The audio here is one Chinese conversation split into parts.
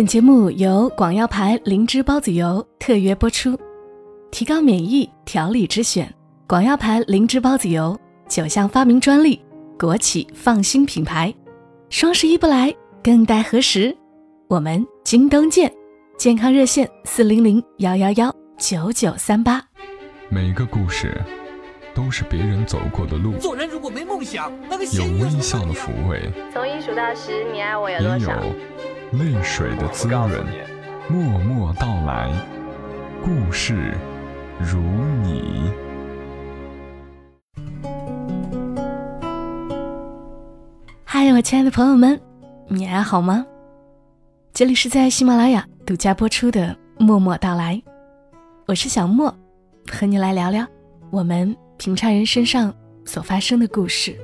本节目由广药牌灵芝孢子油特约播出，提高免疫调理之选。广药牌灵芝孢子油九项发明专利，国企放心品牌。双十一不来，更待何时？我们京东见！健康热线：四零零幺幺幺九九三八。每个故事都是别人走过的路，做人如果没梦想，那个有微笑的抚慰，从一数到十，你爱我有也有多少？泪水的滋润。默默到来，故事如你。嗨，我亲爱的朋友们，你还好吗？这里是在喜马拉雅独家播出的《默默到来》，我是小莫，和你来聊聊我们平常人身上所发生的故事。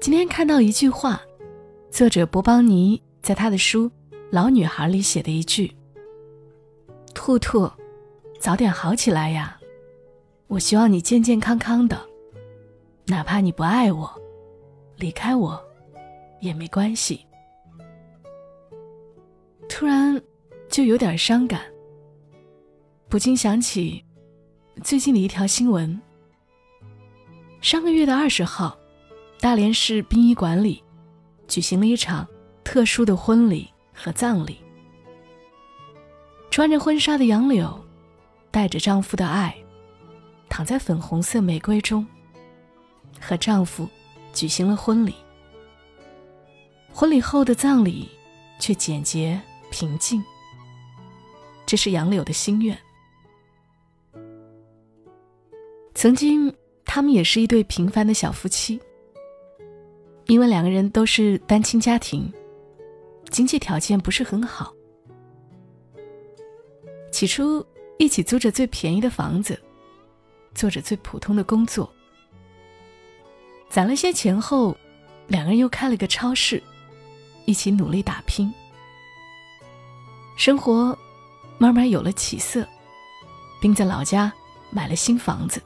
今天看到一句话，作者博邦尼在他的书《老女孩》里写的一句：“兔兔，早点好起来呀！我希望你健健康康的，哪怕你不爱我。”离开我，也没关系。突然就有点伤感，不禁想起最近的一条新闻。上个月的二十号，大连市殡仪馆里举行了一场特殊的婚礼和葬礼。穿着婚纱的杨柳，带着丈夫的爱，躺在粉红色玫瑰中，和丈夫。举行了婚礼，婚礼后的葬礼却简洁平静。这是杨柳的心愿。曾经，他们也是一对平凡的小夫妻，因为两个人都是单亲家庭，经济条件不是很好。起初，一起租着最便宜的房子，做着最普通的工作。攒了些钱后，两个人又开了个超市，一起努力打拼。生活慢慢有了起色，并在老家买了新房子。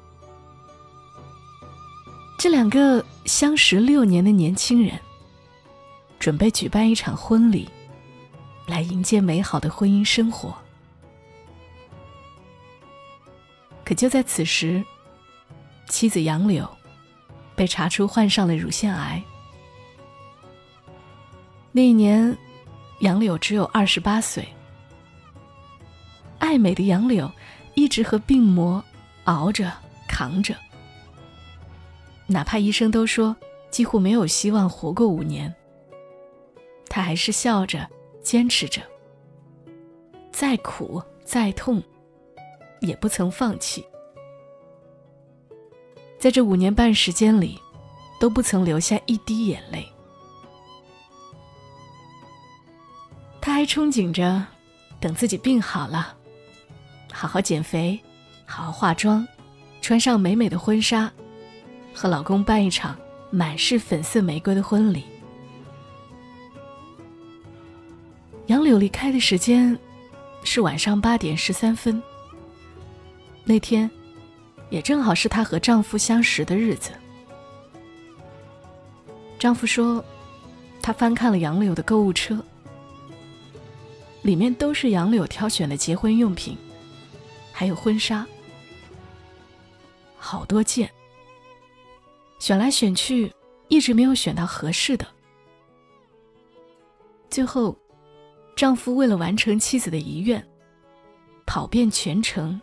这两个相识六年的年轻人，准备举办一场婚礼，来迎接美好的婚姻生活。可就在此时，妻子杨柳。被查出患上了乳腺癌。那一年，杨柳只有二十八岁。爱美的杨柳一直和病魔熬着、扛着，哪怕医生都说几乎没有希望活过五年，她还是笑着坚持着。再苦再痛，也不曾放弃。在这五年半时间里，都不曾流下一滴眼泪。他还憧憬着，等自己病好了，好好减肥，好好化妆，穿上美美的婚纱，和老公办一场满是粉色玫瑰的婚礼。杨柳离开的时间是晚上八点十三分。那天。也正好是她和丈夫相识的日子。丈夫说，他翻看了杨柳的购物车，里面都是杨柳挑选的结婚用品，还有婚纱，好多件。选来选去，一直没有选到合适的。最后，丈夫为了完成妻子的遗愿，跑遍全城，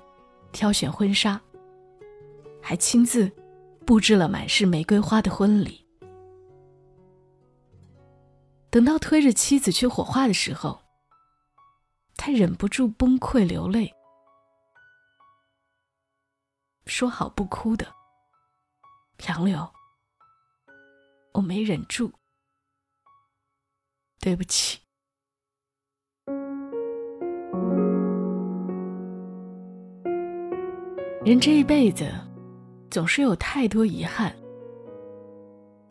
挑选婚纱。还亲自布置了满是玫瑰花的婚礼。等到推着妻子去火化的时候，他忍不住崩溃流泪，说好不哭的。杨柳，我没忍住，对不起。人这一辈子。总是有太多遗憾。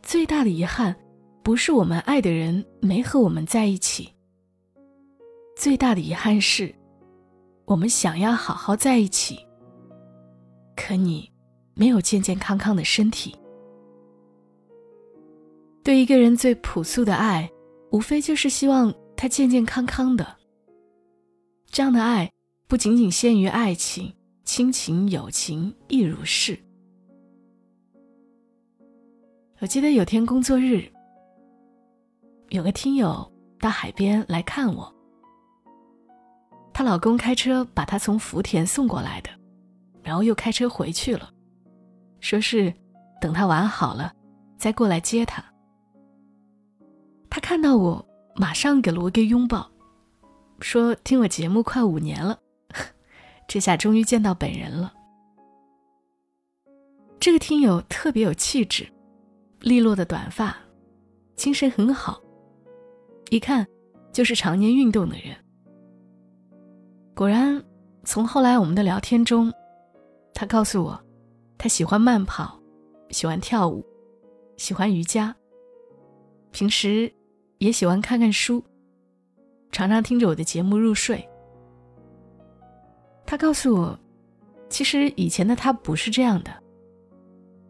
最大的遗憾，不是我们爱的人没和我们在一起。最大的遗憾是，我们想要好好在一起，可你没有健健康康的身体。对一个人最朴素的爱，无非就是希望他健健康康的。这样的爱不仅仅限于爱情、亲情、友情，亦如是。我记得有天工作日，有个听友到海边来看我，她老公开车把她从福田送过来的，然后又开车回去了，说是等他玩好了再过来接他。他看到我，马上给了我一个拥抱，说听我节目快五年了，这下终于见到本人了。这个听友特别有气质。利落的短发，精神很好，一看就是常年运动的人。果然，从后来我们的聊天中，他告诉我，他喜欢慢跑，喜欢跳舞，喜欢瑜伽，平时也喜欢看看书，常常听着我的节目入睡。他告诉我，其实以前的他不是这样的，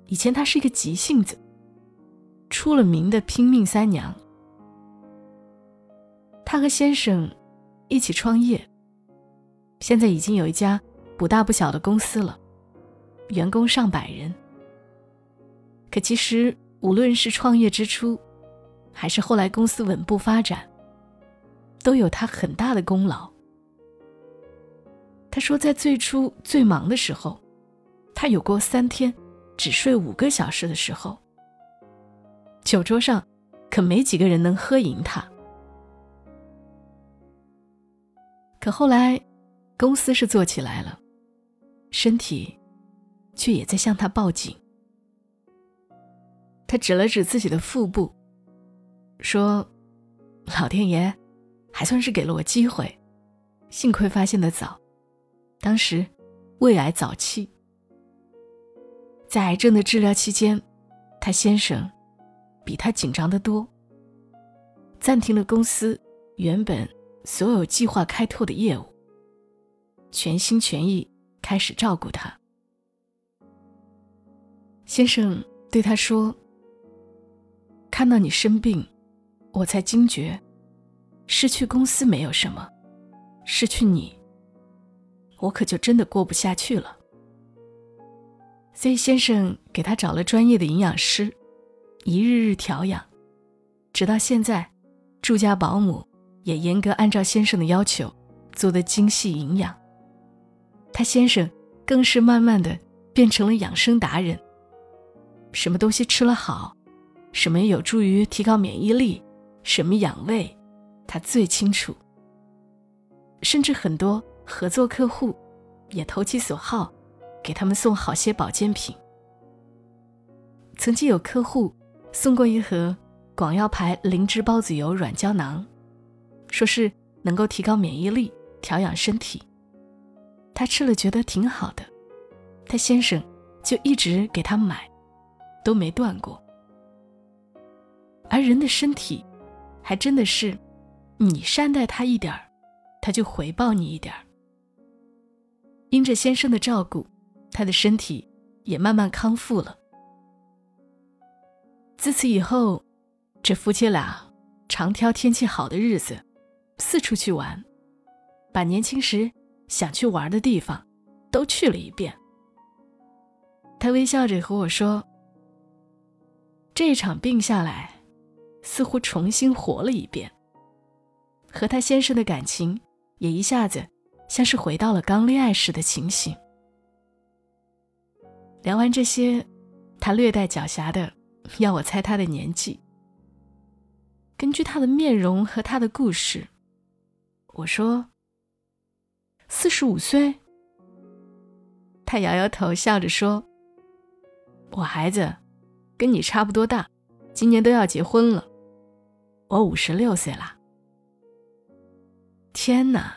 以前他是一个急性子。出了名的拼命三娘，她和先生一起创业，现在已经有一家不大不小的公司了，员工上百人。可其实无论是创业之初，还是后来公司稳步发展，都有他很大的功劳。他说，在最初最忙的时候，他有过三天只睡五个小时的时候。酒桌上，可没几个人能喝赢他。可后来，公司是做起来了，身体却也在向他报警。他指了指自己的腹部，说：“老天爷，还算是给了我机会，幸亏发现的早，当时胃癌早期，在癌症的治疗期间，他先生。”比他紧张的多。暂停了公司原本所有计划开拓的业务，全心全意开始照顾他。先生对他说：“看到你生病，我才惊觉，失去公司没有什么，失去你，我可就真的过不下去了。”所以先生给他找了专业的营养师。一日日调养，直到现在，住家保姆也严格按照先生的要求做的精细营养。他先生更是慢慢的变成了养生达人。什么东西吃了好，什么有助于提高免疫力，什么养胃，他最清楚。甚至很多合作客户也投其所好，给他们送好些保健品。曾经有客户。送过一盒广药牌灵芝孢子油软胶囊，说是能够提高免疫力、调养身体。他吃了觉得挺好的，他先生就一直给他买，都没断过。而人的身体，还真的是，你善待他一点儿，他就回报你一点儿。因着先生的照顾，他的身体也慢慢康复了。自此以后，这夫妻俩常挑天气好的日子，四处去玩，把年轻时想去玩的地方都去了一遍。他微笑着和我说：“这场病下来，似乎重新活了一遍。和他先生的感情也一下子像是回到了刚恋爱时的情形。”聊完这些，他略带狡黠的。要我猜他的年纪。根据他的面容和他的故事，我说四十五岁。他摇摇头，笑着说：“我孩子跟你差不多大，今年都要结婚了。我五十六岁啦。”天哪！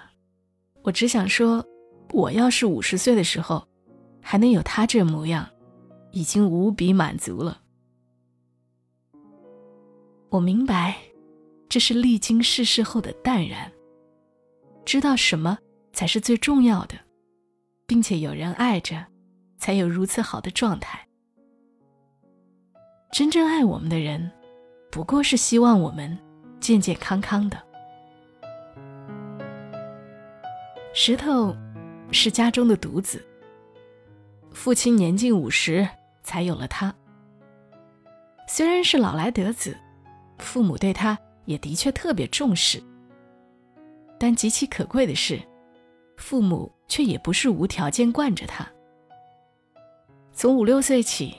我只想说，我要是五十岁的时候还能有他这模样，已经无比满足了。我明白，这是历经世事后的淡然。知道什么才是最重要的，并且有人爱着，才有如此好的状态。真正爱我们的人，不过是希望我们健健康康的，石头是家中的独子，父亲年近五十才有了他。虽然是老来得子，父母对他也的确特别重视。但极其可贵的是，父母却也不是无条件惯着他。从五六岁起，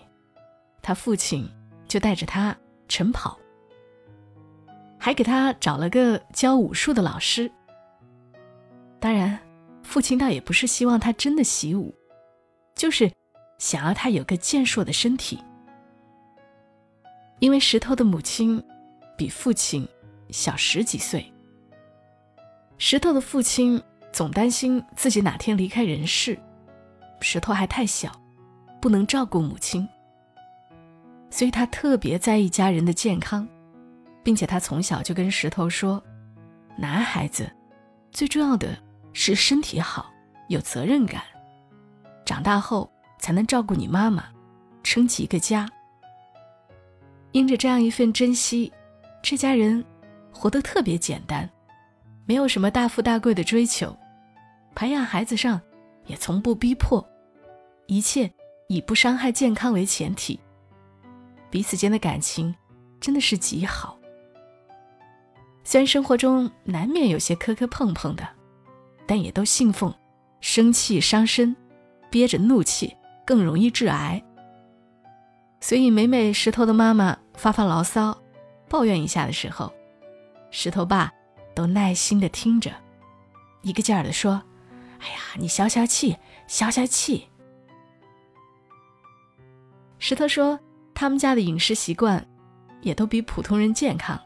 他父亲就带着他晨跑，还给他找了个教武术的老师。当然，父亲倒也不是希望他真的习武，就是想要他有个健硕的身体。因为石头的母亲比父亲小十几岁，石头的父亲总担心自己哪天离开人世，石头还太小，不能照顾母亲，所以他特别在意家人的健康，并且他从小就跟石头说：“男孩子最重要的是身体好，有责任感，长大后才能照顾你妈妈，撑起一个家。”因着这样一份珍惜，这家人活得特别简单，没有什么大富大贵的追求，培养孩子上也从不逼迫，一切以不伤害健康为前提。彼此间的感情真的是极好。虽然生活中难免有些磕磕碰碰的，但也都信奉生气伤身，憋着怒气更容易致癌。所以每每石头的妈妈。发发牢骚、抱怨一下的时候，石头爸都耐心的听着，一个劲儿的说：“哎呀，你消消气，消消气。”石头说：“他们家的饮食习惯也都比普通人健康。”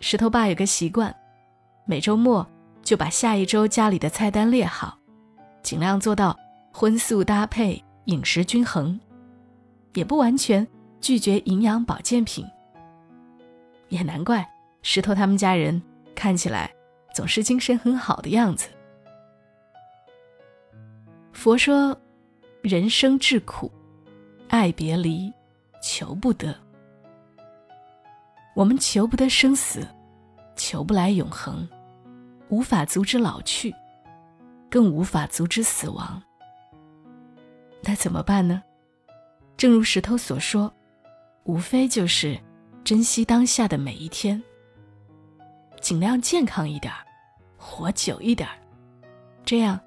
石头爸有个习惯，每周末就把下一周家里的菜单列好，尽量做到荤素搭配、饮食均衡，也不完全。拒绝营养保健品，也难怪石头他们家人看起来总是精神很好的样子。佛说，人生至苦，爱别离，求不得。我们求不得生死，求不来永恒，无法阻止老去，更无法阻止死亡。那怎么办呢？正如石头所说。无非就是珍惜当下的每一天，尽量健康一点活久一点这样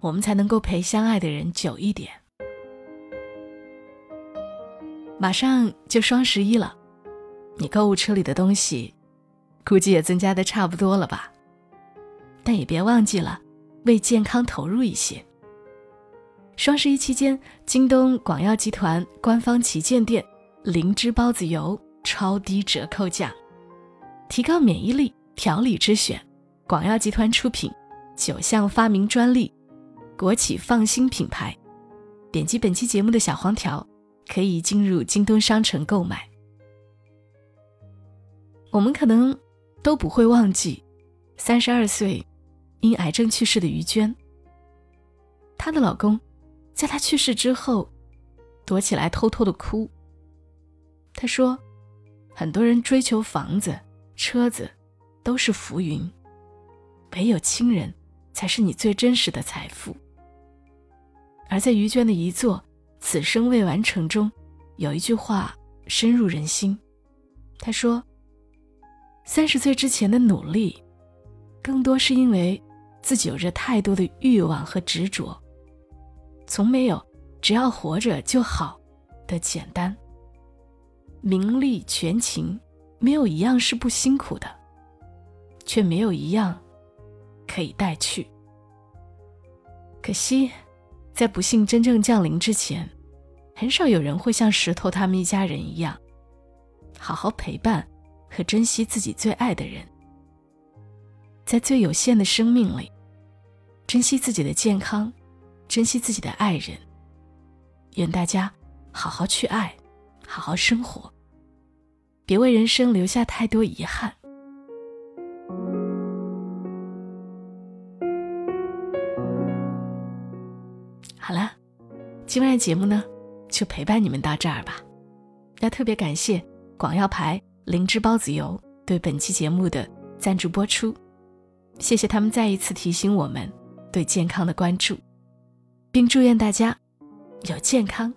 我们才能够陪相爱的人久一点。马上就双十一了，你购物车里的东西估计也增加的差不多了吧？但也别忘记了为健康投入一些。双十一期间，京东广药集团官方旗舰店。灵芝孢子油超低折扣价，提高免疫力调理之选，广药集团出品，九项发明专利，国企放心品牌。点击本期节目的小黄条，可以进入京东商城购买。我们可能都不会忘记，三十二岁因癌症去世的于娟。她的老公，在她去世之后，躲起来偷偷的哭。他说：“很多人追求房子、车子，都是浮云，唯有亲人，才是你最真实的财富。”而在于娟的遗作《此生未完成》中，有一句话深入人心。他说：“三十岁之前的努力，更多是因为自己有着太多的欲望和执着，从没有只要活着就好的简单。”名利权情，没有一样是不辛苦的，却没有一样可以带去。可惜，在不幸真正降临之前，很少有人会像石头他们一家人一样，好好陪伴和珍惜自己最爱的人，在最有限的生命里，珍惜自己的健康，珍惜自己的爱人。愿大家好好去爱。好好生活，别为人生留下太多遗憾。好了，今晚的节目呢，就陪伴你们到这儿吧。要特别感谢广药牌灵芝孢子油对本期节目的赞助播出，谢谢他们再一次提醒我们对健康的关注，并祝愿大家有健康，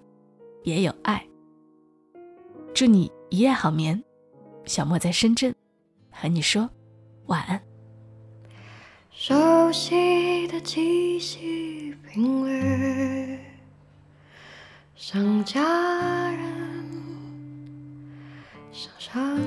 也有爱。祝你一夜好眠，小莫在深圳和你说晚安。熟悉的气息频率，像家人，像上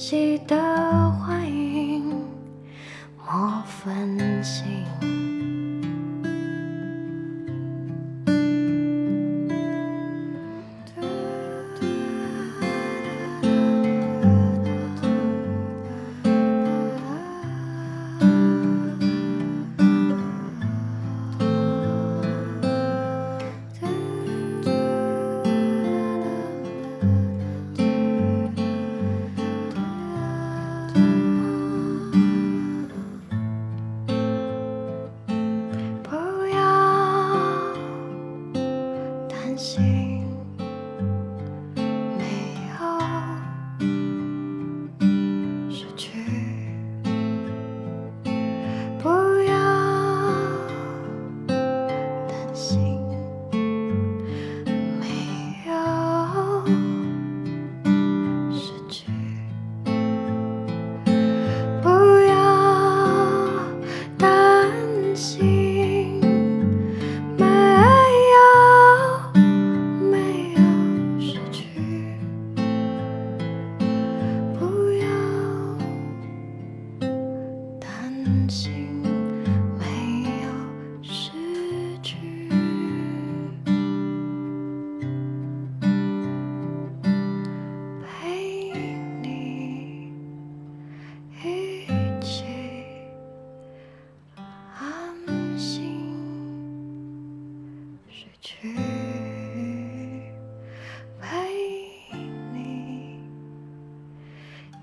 悉的欢迎，莫分心。